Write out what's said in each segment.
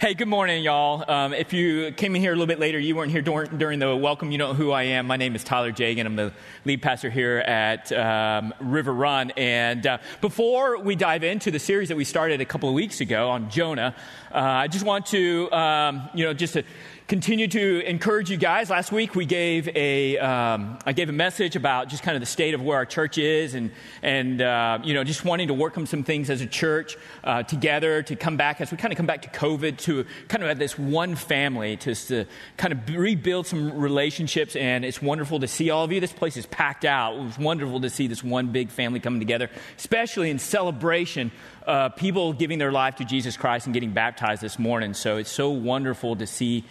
Hey, good morning, y'all. Um, if you came in here a little bit later, you weren't here during, during, the welcome, you know who I am. My name is Tyler Jagan. I'm the lead pastor here at um, River Run. And uh, before we dive into the series that we started a couple of weeks ago on Jonah, uh, I just want to, um, you know, just to continue to encourage you guys. Last week we gave a, um, I gave a message about just kind of the state of where our church is and, and uh, you know, just wanting to work on some things as a church uh, together to come back as we kind of come back to COVID to kind of have this one family to, to kind of rebuild some relationships. And it's wonderful to see all of you. This place is packed out. It was wonderful to see this one big family coming together, especially in celebration uh, people giving their life to Jesus Christ and getting baptized this morning. So it's so wonderful to see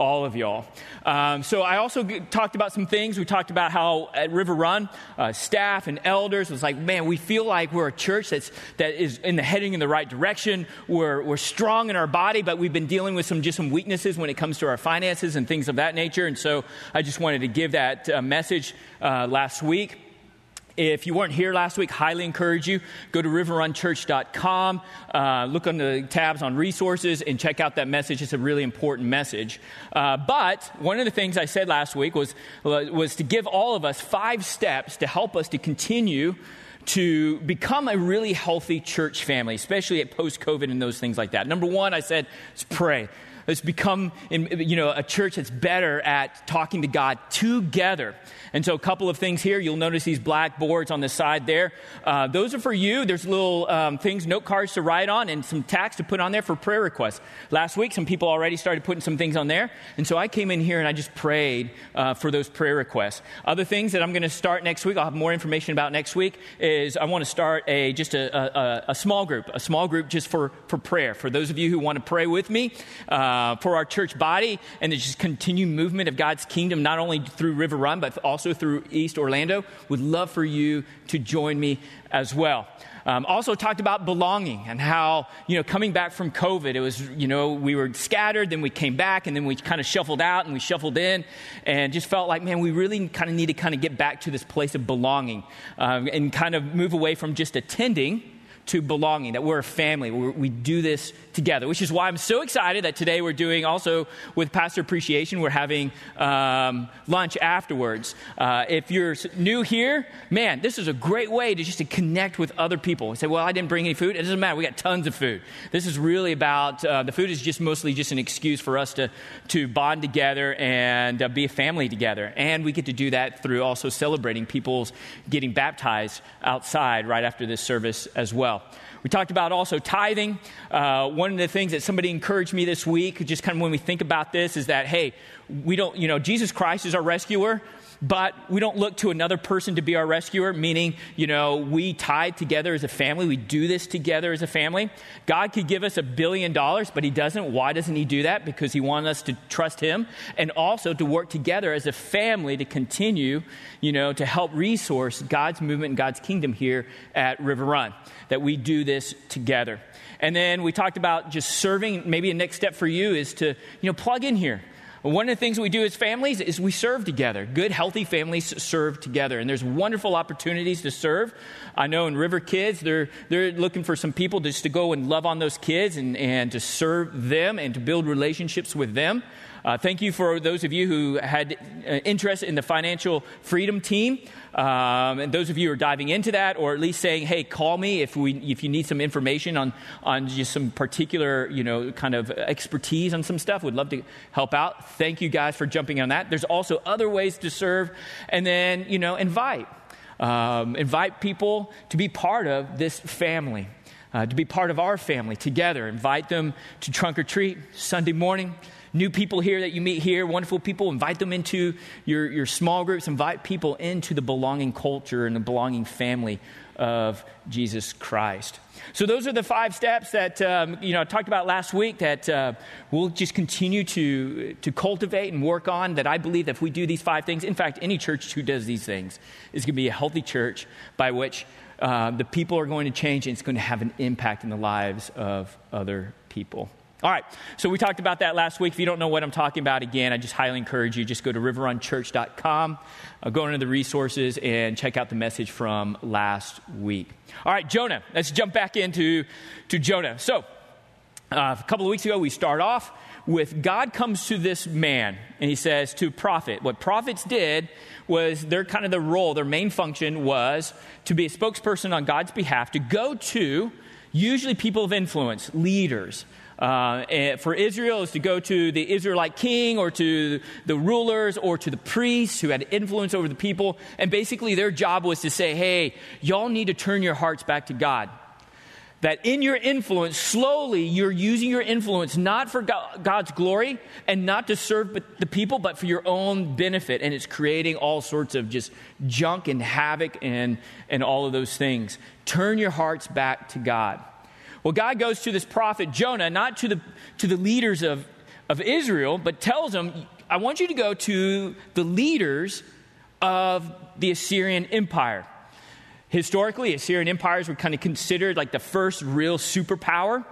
all of y'all. Um, so I also talked about some things. We talked about how at River Run, uh, staff and elders was like, man, we feel like we're a church that's that is in the heading in the right direction. We're we're strong in our body, but we've been dealing with some just some weaknesses when it comes to our finances and things of that nature. And so I just wanted to give that uh, message uh, last week. If you weren't here last week, highly encourage you. Go to riverrunchurch.com, uh, look on the tabs on resources, and check out that message. It's a really important message. Uh, but one of the things I said last week was, was to give all of us five steps to help us to continue to become a really healthy church family, especially at post COVID and those things like that. Number one, I said, pray. Let's become, you know, a church that's better at talking to God together. And so, a couple of things here. You'll notice these black boards on the side there. Uh, those are for you. There's little um, things, note cards to write on, and some tags to put on there for prayer requests. Last week, some people already started putting some things on there. And so, I came in here and I just prayed uh, for those prayer requests. Other things that I'm going to start next week, I'll have more information about next week, is I want to start a just a, a, a small group, a small group just for, for prayer. For those of you who want to pray with me, uh, for our church body, and the just continued movement of God's kingdom, not only through River Run, but also also through East Orlando. Would love for you to join me as well. Um, also talked about belonging and how, you know, coming back from COVID, it was, you know, we were scattered, then we came back, and then we kind of shuffled out and we shuffled in, and just felt like, man, we really kind of need to kind of get back to this place of belonging um, and kind of move away from just attending to belonging, that we're a family. We're, we do this together, which is why I'm so excited that today we're doing also with Pastor Appreciation, we're having um, lunch afterwards. Uh, if you're new here, man, this is a great way to just to connect with other people. Say, well, I didn't bring any food. It doesn't matter. We got tons of food. This is really about uh, the food is just mostly just an excuse for us to to bond together and uh, be a family together, and we get to do that through also celebrating people's getting baptized outside right after this service as well. We talked about also tithing. Uh, one of the things that somebody encouraged me this week, just kind of when we think about this, is that, hey, we don't, you know, Jesus Christ is our rescuer, but we don't look to another person to be our rescuer, meaning, you know, we tied together as a family. We do this together as a family. God could give us a billion dollars, but He doesn't. Why doesn't He do that? Because He wants us to trust Him and also to work together as a family to continue, you know, to help resource God's movement and God's kingdom here at River Run, that we do this together. And then we talked about just serving. Maybe a next step for you is to, you know, plug in here. One of the things we do as families is we serve together. Good, healthy families serve together. And there's wonderful opportunities to serve. I know in River Kids, they're, they're looking for some people just to go and love on those kids and, and to serve them and to build relationships with them. Uh, thank you for those of you who had uh, interest in the financial freedom team. Um, and those of you who are diving into that, or at least saying, hey, call me if, we, if you need some information on, on just some particular, you know, kind of expertise on some stuff, would love to help out. Thank you guys for jumping on that. There's also other ways to serve. And then, you know, invite. Um, invite people to be part of this family. Uh, to be part of our family together. Invite them to trunk or treat Sunday morning new people here that you meet here, wonderful people, invite them into your, your small groups, invite people into the belonging culture and the belonging family of Jesus Christ. So those are the five steps that um, you know I talked about last week that uh, we'll just continue to to cultivate and work on. That I believe that if we do these five things, in fact, any church who does these things is going to be a healthy church by which uh, the people are going to change and it's going to have an impact in the lives of other people. All right, so we talked about that last week. If you don't know what I'm talking about, again, I just highly encourage you just go to riverrunchurch.com, uh, go into the resources, and check out the message from last week. All right, Jonah. Let's jump back into to Jonah. So, Uh, a couple of weeks ago, we start off with God comes to this man and he says to prophet. What prophets did was their kind of the role, their main function was to be a spokesperson on God's behalf, to go to usually people of influence, leaders. Uh, for Israel is to go to the Israelite king or to the rulers or to the priests who had influence over the people. And basically, their job was to say, hey, y'all need to turn your hearts back to God that in your influence, slowly you're using your influence not for God's glory and not to serve the people, but for your own benefit. And it's creating all sorts of just junk and havoc and, and all of those things. Turn your hearts back to God. Well, God goes to this prophet Jonah, not to the, to the leaders of, of Israel, but tells them, I want you to go to the leaders of the Assyrian Empire. Historically, Assyrian empires were kind of considered like the first real superpower.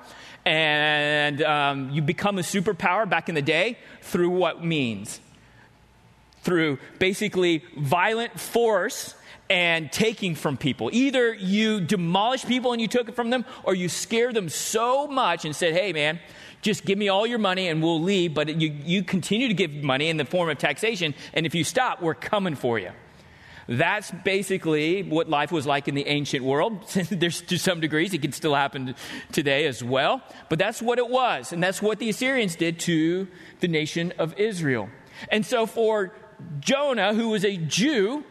And um, you become a superpower back in the day through what means? Through basically violent force and taking from people. Either you demolish people and you took it from them, or you scare them so much and said, hey, man, just give me all your money and we'll leave. But you, you continue to give money in the form of taxation, and if you stop, we're coming for you. That's basically what life was like in the ancient world. There's to some degrees, it can still happen today as well. But that's what it was. And that's what the Assyrians did to the nation of Israel. And so for Jonah, who was a Jew,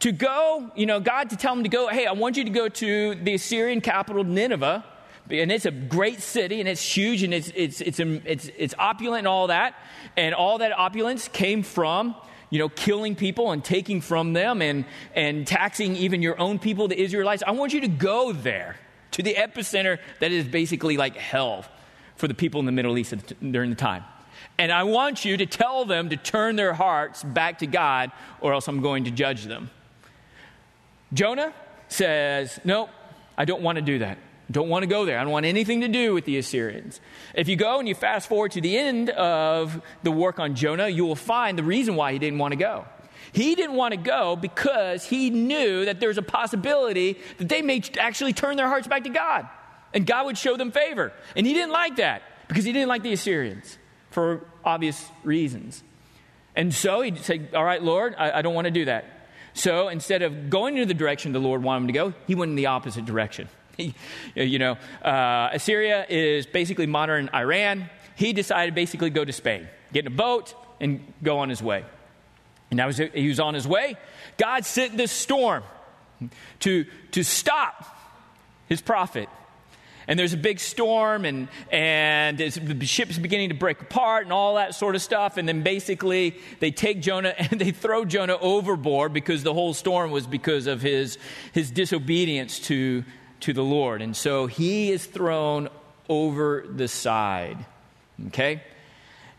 to go, you know, God to tell him to go, hey, I want you to go to the Assyrian capital, Nineveh. And it's a great city and it's huge and it's, it's, it's, it's, it's opulent and all that. And all that opulence came from you know, killing people and taking from them and, and taxing even your own people, the Israelites. I want you to go there to the epicenter that is basically like hell for the people in the Middle East during the time. And I want you to tell them to turn their hearts back to God, or else I'm going to judge them. Jonah says, Nope, I don't want to do that. Don't want to go there. I don't want anything to do with the Assyrians. If you go and you fast forward to the end of the work on Jonah, you will find the reason why he didn't want to go. He didn't want to go because he knew that there's a possibility that they may actually turn their hearts back to God and God would show them favor. And he didn't like that because he didn't like the Assyrians for obvious reasons. And so he said, All right, Lord, I, I don't want to do that. So instead of going in the direction the Lord wanted him to go, he went in the opposite direction. you know, uh, Assyria is basically modern Iran. He decided basically go to Spain, get in a boat, and go on his way. And now he was on his way. God sent this storm to, to stop his prophet. And there's a big storm, and, and the ship's beginning to break apart, and all that sort of stuff. And then basically, they take Jonah and they throw Jonah overboard because the whole storm was because of his, his disobedience to to the Lord. And so he is thrown over the side. Okay?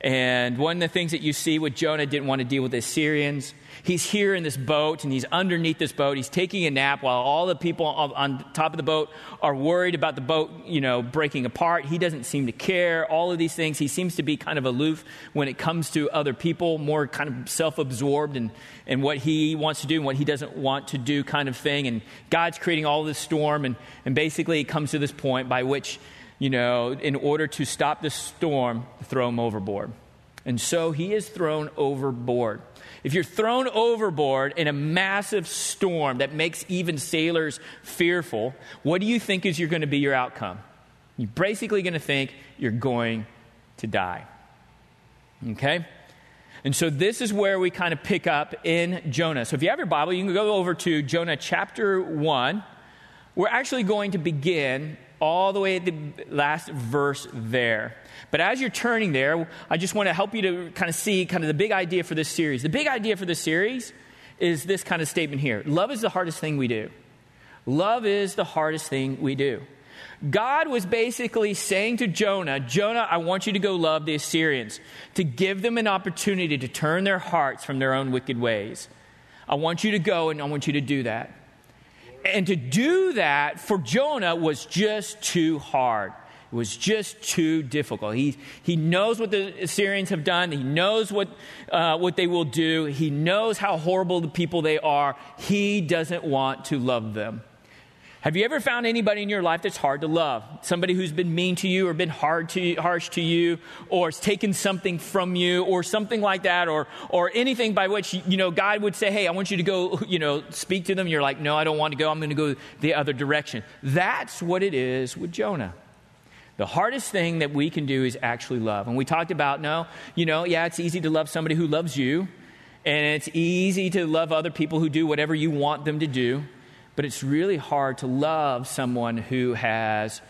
And one of the things that you see with Jonah didn't want to deal with the Assyrians. He's here in this boat and he's underneath this boat. He's taking a nap while all the people on top of the boat are worried about the boat, you know, breaking apart. He doesn't seem to care. All of these things. He seems to be kind of aloof when it comes to other people, more kind of self-absorbed and, in what he wants to do and what he doesn't want to do kind of thing. And God's creating all this storm and, and basically it comes to this point by which you know, in order to stop the storm, throw him overboard. And so he is thrown overboard. If you're thrown overboard in a massive storm that makes even sailors fearful, what do you think is you're going to be your outcome? You're basically going to think you're going to die. Okay? And so this is where we kind of pick up in Jonah. So if you have your Bible, you can go over to Jonah chapter 1. We're actually going to begin all the way at the last verse there. But as you're turning there, I just want to help you to kind of see kind of the big idea for this series. The big idea for this series is this kind of statement here Love is the hardest thing we do. Love is the hardest thing we do. God was basically saying to Jonah, Jonah, I want you to go love the Assyrians, to give them an opportunity to turn their hearts from their own wicked ways. I want you to go and I want you to do that. And to do that for Jonah was just too hard. It was just too difficult. He, he knows what the Assyrians have done. He knows what, uh, what they will do. He knows how horrible the people they are. He doesn't want to love them. Have you ever found anybody in your life that's hard to love? Somebody who's been mean to you or been hard to harsh to you or has taken something from you or something like that or or anything by which you know God would say, "Hey, I want you to go, you know, speak to them." You're like, "No, I don't want to go. I'm going to go the other direction." That's what it is with Jonah. The hardest thing that we can do is actually love. And we talked about, no, you know, yeah, it's easy to love somebody who loves you, and it's easy to love other people who do whatever you want them to do. But it's really hard to love someone who has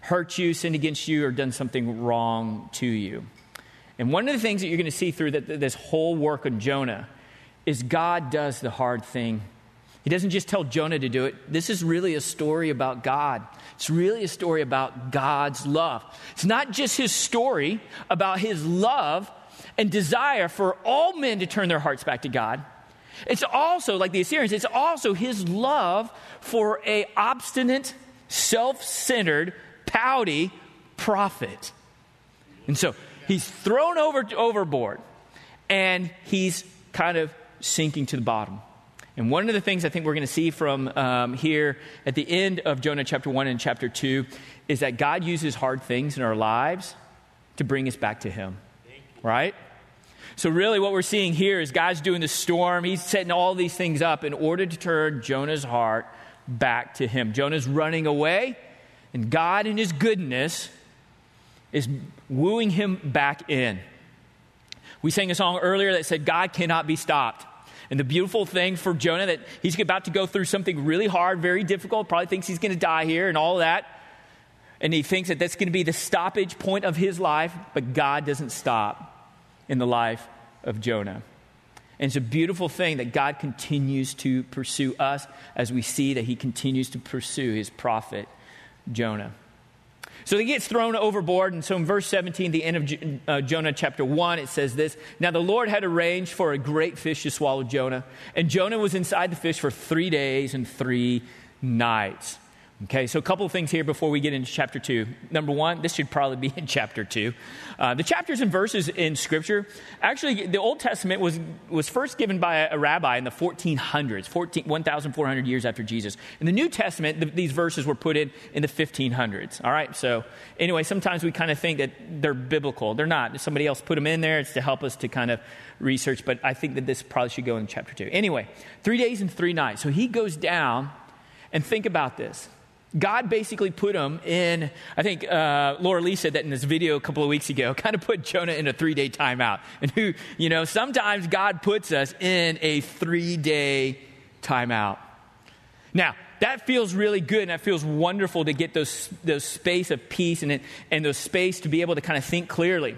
hurt you, sinned against you, or done something wrong to you. And one of the things that you're going to see through this whole work on Jonah is God does the hard thing. He doesn't just tell Jonah to do it. This is really a story about God. It's really a story about God's love. It's not just his story about his love and desire for all men to turn their hearts back to God. It's also, like the Assyrians, it's also his love for a obstinate, self-centered, pouty prophet. And so he's thrown over overboard and he's kind of sinking to the bottom. And one of the things I think we're going to see from um, here at the end of Jonah chapter 1 and chapter 2 is that God uses hard things in our lives to bring us back to Him. Right? So, really, what we're seeing here is God's doing the storm. He's setting all these things up in order to turn Jonah's heart back to Him. Jonah's running away, and God, in His goodness, is wooing him back in. We sang a song earlier that said, God cannot be stopped. And the beautiful thing for Jonah that he's about to go through something really hard, very difficult, probably thinks he's going to die here and all that. And he thinks that that's going to be the stoppage point of his life, but God doesn't stop in the life of Jonah. And it's a beautiful thing that God continues to pursue us as we see that he continues to pursue his prophet, Jonah. So he gets thrown overboard. And so in verse 17, the end of uh, Jonah chapter 1, it says this Now the Lord had arranged for a great fish to swallow Jonah. And Jonah was inside the fish for three days and three nights. Okay, so a couple of things here before we get into chapter 2. Number one, this should probably be in chapter 2. Uh, the chapters and verses in Scripture, actually, the Old Testament was, was first given by a, rabbi in the 1400s, 14, 1,400 years after Jesus. In the New Testament, the, these verses were put in in the 1500s. All right, so anyway, sometimes we kind of think that they're biblical. They're not. Somebody else put them in there. It's to help us to kind of research, but I think that this probably should go in chapter 2. Anyway, three days and three nights. So he goes down, and think about this. God basically put him in, I think uh, Laura Lee said that in this video a couple of weeks ago, kind of put Jonah in a three day timeout. And who, you know, sometimes God puts us in a three day timeout. Now, that feels really good and that feels wonderful to get those, those space of peace and, it and those space to be able to kind of think clearly.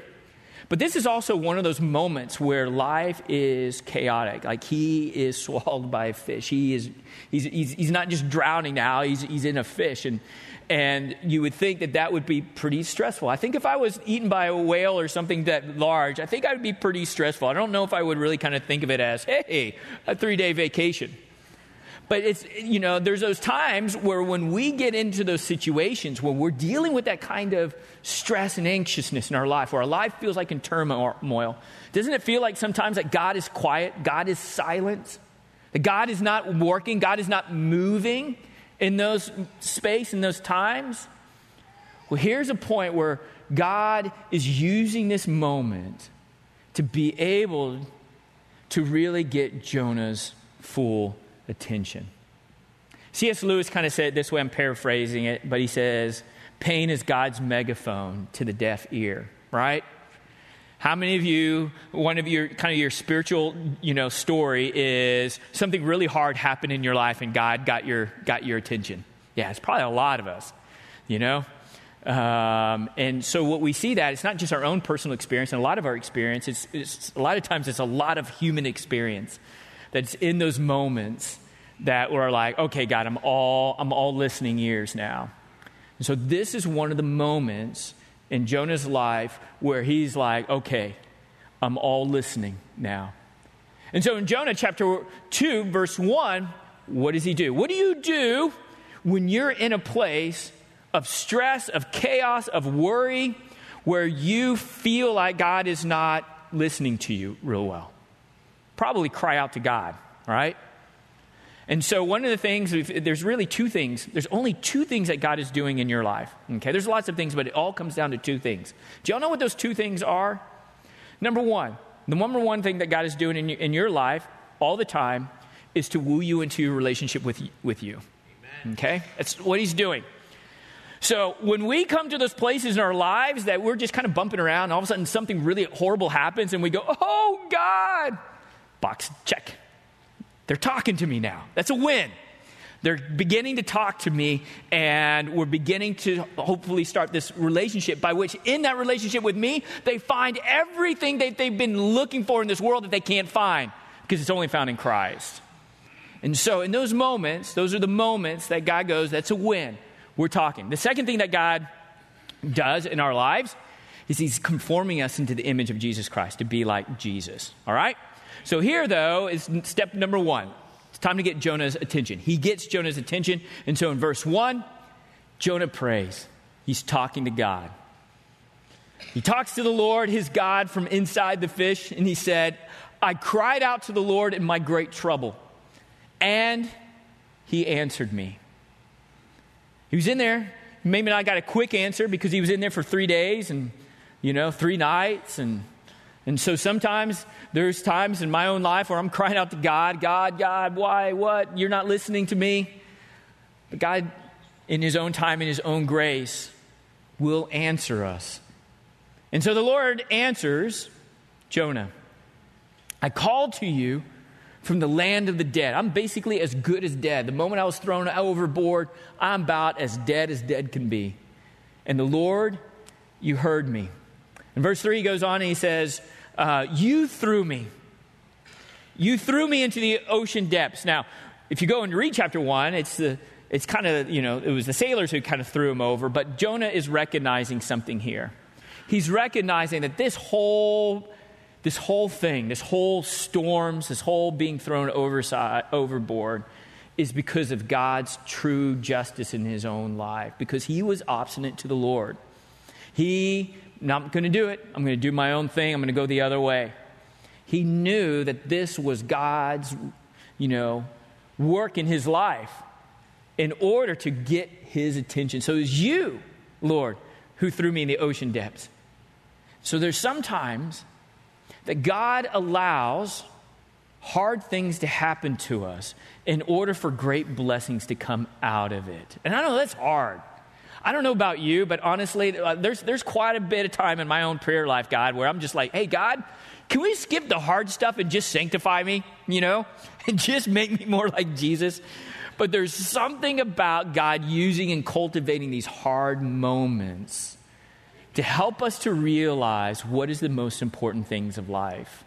But this is also one of those moments where life is chaotic. Like he is swallowed by a fish. He is, he's, he's, he's not just drowning now, he's, he's in a fish. And, and you would think that that would be pretty stressful. I think if I was eaten by a whale or something that large, I think I would be pretty stressful. I don't know if I would really kind of think of it as, hey, a three day vacation. But it's, you know, there's those times where when we get into those situations where we're dealing with that kind of stress and anxiousness in our life, where our life feels like in turmoil, doesn't it feel like sometimes that God is quiet, God is silent, that God is not working, God is not moving in those space, in those times? Well, here's a point where God is using this moment to be able to really get Jonah's full attention. C.S. Lewis kind of said it this way, I'm paraphrasing it, but he says, Pain is God's megaphone to the deaf ear, right? How many of you, one of your kind of your spiritual, you know, story is something really hard happened in your life and God got your got your attention? Yeah, it's probably a lot of us, you know. Um, and so what we see that it's not just our own personal experience, and a lot of our experience, it's, it's a lot of times it's a lot of human experience that's in those moments that we're like, okay, God, I'm all, I'm all listening ears now. And so this is one of the moments in Jonah's life where he's like, okay, I'm all listening now. And so in Jonah chapter 2, verse 1, what does he do? What do you do when you're in a place of stress, of chaos, of worry, where you feel like God is not listening to you real well? Probably cry out to God, right? And so, one of the things, there's really two things. There's only two things that God is doing in your life. Okay, there's lots of things, but it all comes down to two things. Do y'all know what those two things are? Number one, the number one thing that God is doing in, in your life all the time is to woo you into a relationship with, with you. Amen. Okay? That's what He's doing. So when we come to those places in our lives that we're just kind of bumping around, and all of a sudden something really horrible happens, and we go, oh, God, box check. They're talking to me now. That's a win. They're beginning to talk to me, and we're beginning to hopefully start this relationship by which, in that relationship with me, they find everything that they've been looking for in this world that they can't find because it's only found in Christ. And so, in those moments, those are the moments that God goes, that's a win we're talking. The second thing that God does in our lives is He's conforming us into the image of Jesus Christ to be like Jesus. All right? So here, though, is step number one. It's time to get Jonah's attention. He gets Jonah's attention. And so in verse one, Jonah prays. He's talking to God. He talks to the Lord, his God, from inside the fish, and he said, I cried out to the Lord in my great trouble, and he answered me. He was in there. Maybe not got a quick answer because he was in there for three days and, you know, three nights. And, and so sometimes there's times in my own life where I'm crying out to God, God, God, why, what? You're not listening to me. But God, in his own time, in his own grace, will answer us. And so the Lord answers Jonah I called to you from the land of the dead. I'm basically as good as dead. The moment I was thrown overboard, I'm about as dead as dead can be. And the Lord, you heard me. In verse 3, he goes on and he says, uh, You threw me. You threw me into the ocean depths. Now, if you go and read chapter 1, it's the it's kind of, you know, it was the sailors who kind of threw him over, but Jonah is recognizing something here. He's recognizing that this whole this whole thing, this whole storms, this whole being thrown overside, overboard, is because of God's true justice in his own life, because he was obstinate to the Lord. He, not going to do it. I'm going to do my own thing. I'm going to go the other way. He knew that this was God's, you know, work in his life in order to get his attention. So it was you, Lord, who threw me in the ocean depths. So there's sometimes that God allows hard things to happen to us in order for great blessings to come out of it. And I know that's hard. I don't know about you, but honestly, uh, there's, there's quite a bit of time in my own prayer life, God, where I'm just like, hey, God, can we skip the hard stuff and just sanctify me, you know, and just make me more like Jesus? But there's something about God using and cultivating these hard moments to help us to realize what is the most important things of life.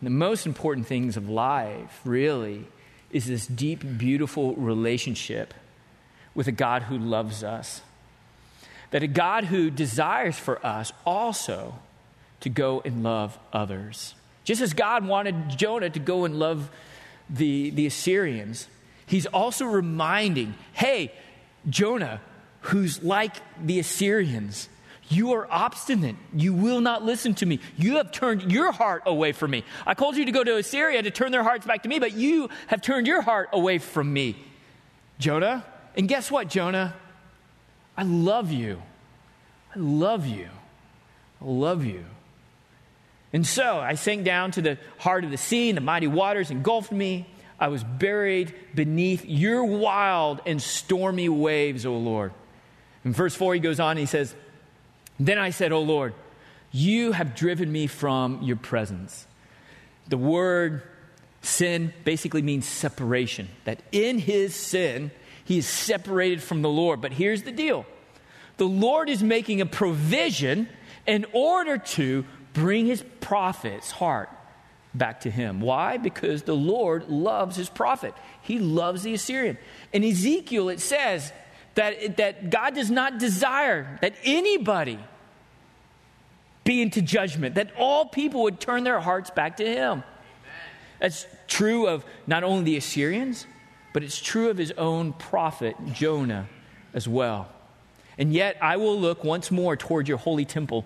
And the most important things of life, really, is this deep, beautiful relationship with a God who loves us. That a God who desires for us also to go and love others. Just as God wanted Jonah to go and love the, the Assyrians, he's also reminding hey, Jonah, who's like the Assyrians, you are obstinate. You will not listen to me. You have turned your heart away from me. I called you to go to Assyria to turn their hearts back to me, but you have turned your heart away from me, Jonah. And guess what, Jonah? I love you. I love you. I love you. And so I sank down to the heart of the sea, and the mighty waters engulfed me. I was buried beneath your wild and stormy waves, O Lord. In verse 4, he goes on, and he says, then I said, O Lord, you have driven me from your presence. The word sin basically means separation, that in his sin, he is separated from the Lord. But here's the deal the Lord is making a provision in order to bring his prophet's heart back to him. Why? Because the Lord loves his prophet. He loves the Assyrian. In Ezekiel, it says that, that God does not desire that anybody be into judgment, that all people would turn their hearts back to Him. That's true of not only the Assyrians, but it's true of his own prophet, Jonah, as well. And yet I will look once more toward your holy temple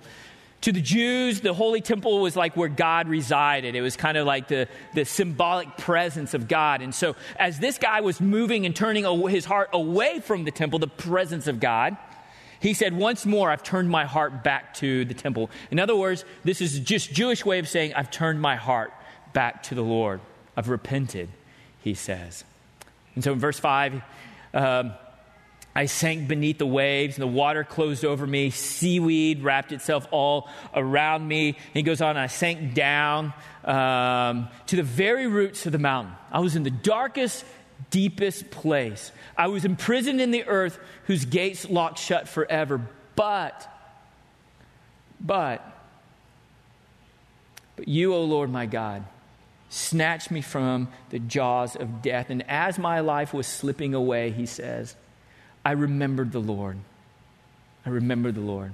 To the Jews, the Holy Temple was like where God resided. It was kind of like the, the symbolic presence of God. And so, as this guy was moving and turning his heart away from the temple, the presence of God, he said, Once more, I've turned my heart back to the temple. In other words, this is just Jewish way of saying, I've turned my heart back to the Lord. I've repented, he says. And so in verse 5, um, I sank beneath the waves, and the water closed over me. Seaweed wrapped itself all around me. And he goes on, I sank down um, to the very roots of the mountain. I was in the darkest, deepest place. I was imprisoned in the earth, whose gates locked shut forever. But, but, but you, O Lord my God, snatched me from the jaws of death. And as my life was slipping away, he says, I remembered the Lord. I remembered the Lord.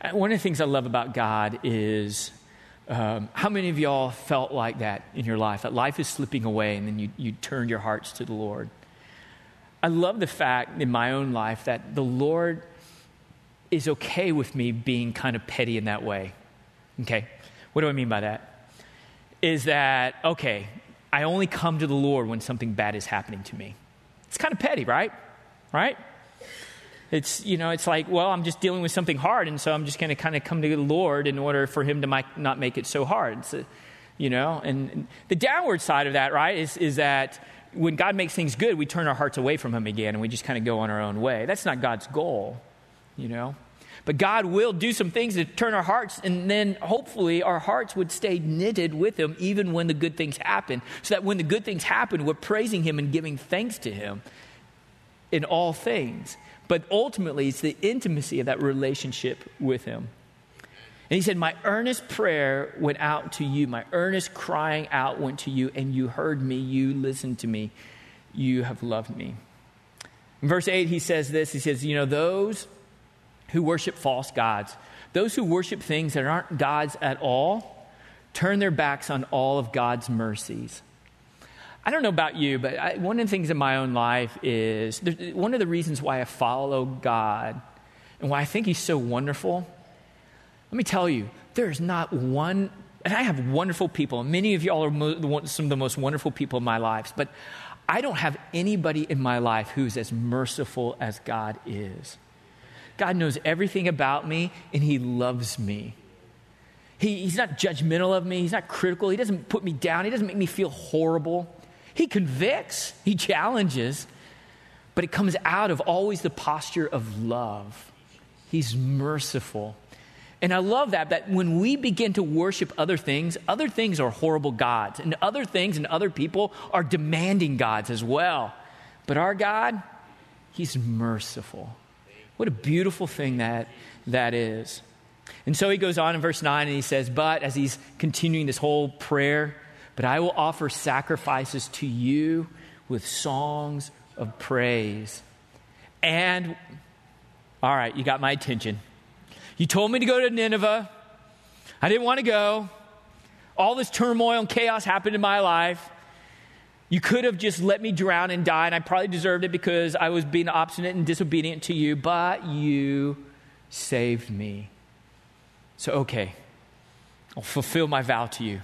And one of the things I love about God is um, how many of y'all felt like that in your life? That life is slipping away and then you, you turn your hearts to the Lord. I love the fact in my own life that the Lord is okay with me being kind of petty in that way. Okay? What do I mean by that? Is that, okay, I only come to the Lord when something bad is happening to me. It's kind of petty, right? right? It's, you know, it's like, well, I'm just dealing with something hard, and so I'm just going to kind of come to the Lord in order for Him to not make it so hard. So, uh, you know, and, and the downward side of that, right, is, is that when God makes things good, we turn our hearts away from Him again and we just kind of go on our own way. That's not God's goal, you know. But God will do some things to turn our hearts, and then hopefully our hearts would stay knitted with Him even when the good things happen. So that when the good things happen, we're praising Him and giving thanks to Him in all things. But ultimately, it's the intimacy of that relationship with Him. And he said, My earnest prayer went out to you. My earnest crying out went to you, and you heard me. You listened to me. You have loved me. In verse 8, he says this He says, You know, those who worship false gods, those who worship things that aren't gods at all, turn their backs on all of God's mercies. I don't know about you, but I, one of the things in my own life is one of the reasons why I follow God and why I think He's so wonderful. Let me tell you, there's not one, and I have wonderful people. Many of y'all are mo- some of the most wonderful people in my lives, but I don't have anybody in my life who's as merciful as God is. God knows everything about me, and He loves me. He, he's not judgmental of me. He's not critical. He doesn't put me down. He doesn't make me feel horrible. He convicts, he challenges, but it comes out of always the posture of love. He's merciful. And I love that, that when we begin to worship other things, other things are horrible gods, and other things and other people are demanding gods as well. But our God, He's merciful. What a beautiful thing that, that is. And so he goes on in verse 9 and he says, But as he's continuing this whole prayer, but I will offer sacrifices to you with songs of praise. And, all right, you got my attention. You told me to go to Nineveh. I didn't want to go. All this turmoil and chaos happened in my life. You could have just let me drown and die, and I probably deserved it because I was being obstinate and disobedient to you, but you saved me. So, okay, I'll fulfill my vow to you.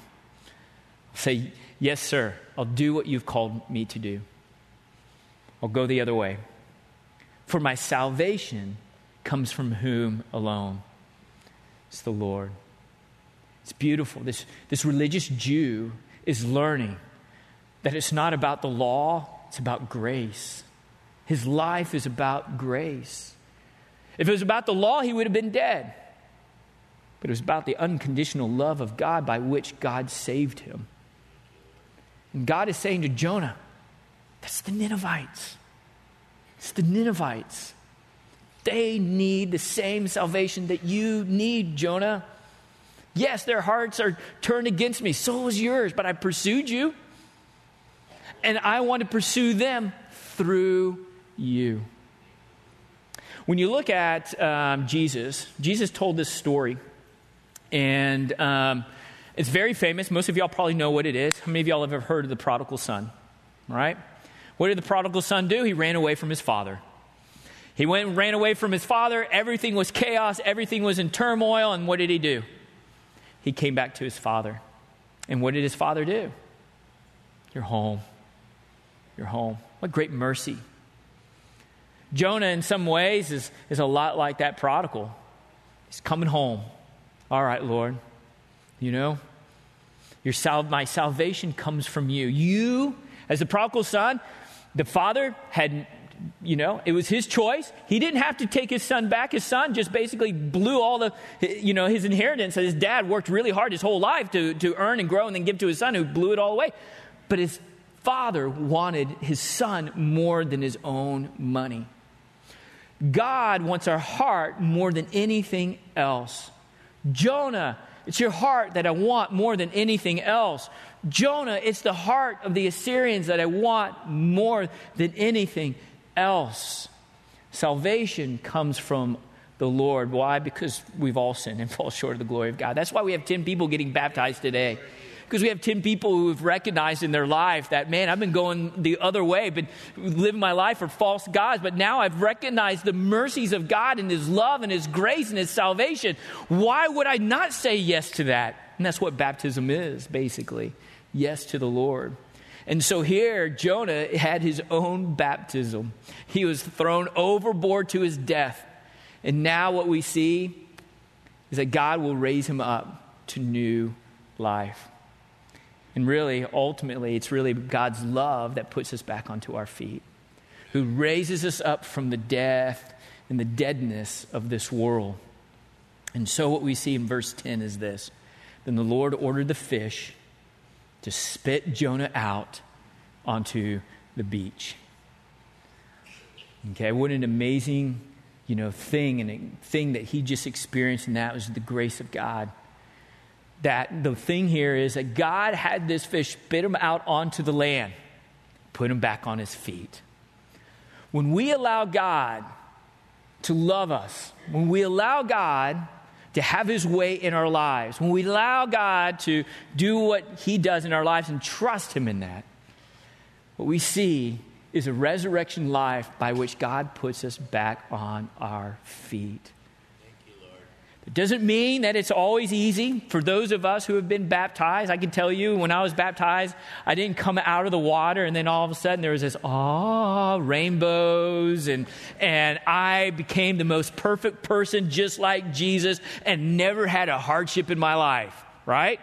Say, Yes, sir, I'll do what you've called me to do. I'll go the other way. For my salvation comes from whom alone? It's the Lord. It's beautiful. This, this religious Jew is learning that it's not about the law, it's about grace. His life is about grace. If it was about the law, he would have been dead. But it was about the unconditional love of God by which God saved him. And God is saying to Jonah, that's the Ninevites. It's the Ninevites. They need the same salvation that you need, Jonah. Yes, their hearts are turned against me. So was yours, but I pursued you. And I want to pursue them through you. When you look at um, Jesus, Jesus told this story. And um, it's very famous. Most of y'all probably know what it is. How many of y'all have ever heard of the prodigal son? Right? What did the prodigal son do? He ran away from his father. He went and ran away from his father. Everything was chaos, everything was in turmoil. And what did he do? He came back to his father. And what did his father do? You're home. You're home. What great mercy. Jonah, in some ways, is, is a lot like that prodigal. He's coming home. All right, Lord. You know, your sal- my salvation comes from you. You, as the prodigal son, the father had you know, it was his choice. He didn't have to take his son back. His son just basically blew all the, you know, his inheritance. that His dad worked really hard his whole life to, to earn and grow and then give to his son who blew it all away. But his father wanted his son more than his own money. God wants our heart more than anything else. Jonah, it's your heart that I want more than anything else. Jonah, it's the heart of the Assyrians that I want more than anything else. Salvation comes from the Lord. Why? Because we've all sinned and fall short of the glory of God. That's why we have 10 people getting baptized today. Because we have 10 people who have recognized in their life that, man, I've been going the other way, been living my life for false gods. But now I've recognized the mercies of God and His love and His grace and His salvation. Why would I not say yes to that? And that's what baptism is, basically yes to the Lord. And so here, Jonah had his own baptism. He was thrown overboard to his death. And now, what we see is that God will raise him up to new life. And really, ultimately, it's really God's love that puts us back onto our feet, who raises us up from the death and the deadness of this world. And so, what we see in verse 10 is this Then the Lord ordered the fish to spit Jonah out onto the beach. Okay, what an amazing, you know, thing and thing that he just experienced, and that was the grace of God. That the thing here is that God had this fish spit him out onto the land, put him back on his feet. When we allow God to love us, when we allow God to have his way in our lives, when we allow God to do what he does in our lives and trust him in that, what we see is a resurrection life by which God puts us back on our feet. It doesn't mean that it's always easy for those of us who have been baptized. I can tell you, when I was baptized, I didn't come out of the water and then all of a sudden there was this, ah, rainbows, and, and I became the most perfect person just like Jesus and never had a hardship in my life, right?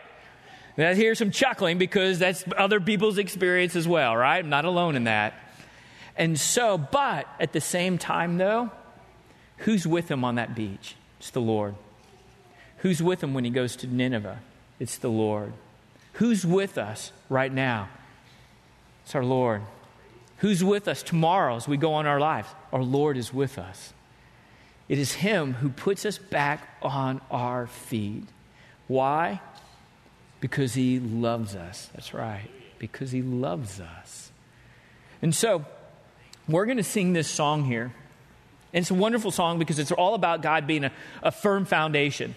And I hear some chuckling because that's other people's experience as well, right? I'm not alone in that. And so, but at the same time, though, who's with him on that beach? It's the Lord. Who's with him when he goes to Nineveh? It's the Lord. Who's with us right now? It's our Lord. Who's with us tomorrow as we go on our lives? Our Lord is with us. It is Him who puts us back on our feet. Why? Because He loves us. That's right. Because He loves us. And so, we're going to sing this song here. And it's a wonderful song because it's all about God being a, a firm foundation.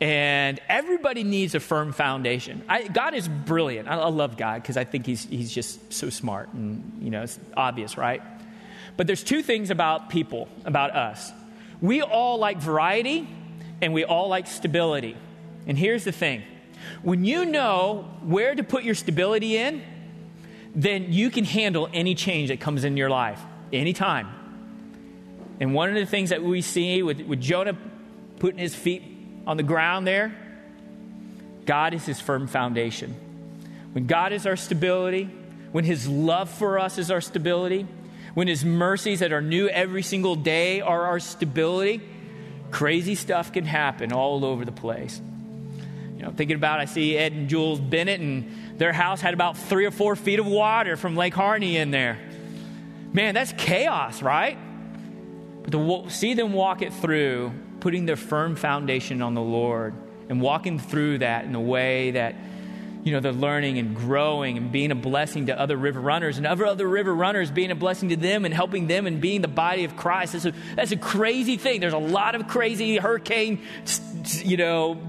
And everybody needs a firm foundation. I, God is brilliant. I, I love God because I think he's, he's just so smart and, you know, it's obvious, right? But there's two things about people, about us. We all like variety and we all like stability. And here's the thing when you know where to put your stability in, then you can handle any change that comes in your life anytime. And one of the things that we see with, with Jonah putting his feet on the ground there, God is his firm foundation. When God is our stability, when his love for us is our stability, when his mercies that are new every single day are our stability, crazy stuff can happen all over the place. You know, thinking about, I see Ed and Jules Bennett, and their house had about three or four feet of water from Lake Harney in there. Man, that's chaos, right? But to see them walk it through putting their firm foundation on the Lord and walking through that in a way that you know they're learning and growing and being a blessing to other river runners and other other river runners being a blessing to them and helping them and being the body of Christ. That's a, that's a crazy thing. There's a lot of crazy hurricane, you know,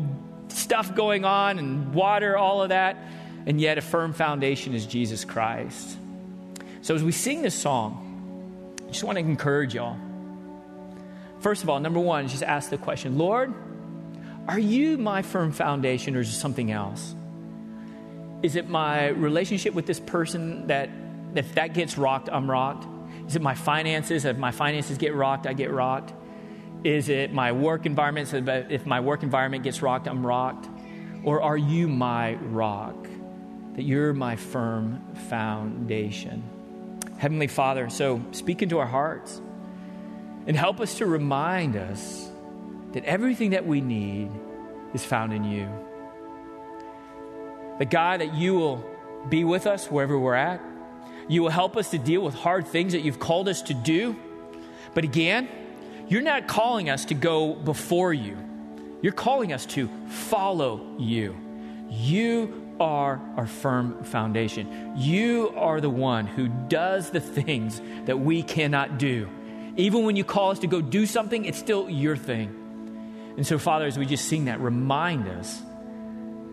stuff going on and water, all of that, and yet a firm foundation is Jesus Christ. So as we sing this song, I just want to encourage y'all. First of all, number one, just ask the question Lord, are you my firm foundation or is it something else? Is it my relationship with this person that if that gets rocked, I'm rocked? Is it my finances? If my finances get rocked, I get rocked? Is it my work environment? So if my work environment gets rocked, I'm rocked? Or are you my rock? That you're my firm foundation. Heavenly Father, so speak into our hearts and help us to remind us that everything that we need is found in you. The God, that you will be with us wherever we're at. You will help us to deal with hard things that you've called us to do. But again, you're not calling us to go before you, you're calling us to follow you. You are our firm foundation. You are the one who does the things that we cannot do. Even when you call us to go do something, it's still your thing. And so, Father, as we just sing that, remind us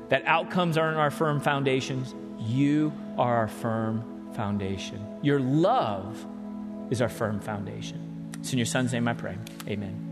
that outcomes aren't our firm foundations. You are our firm foundation. Your love is our firm foundation. It's in your son's name I pray. Amen.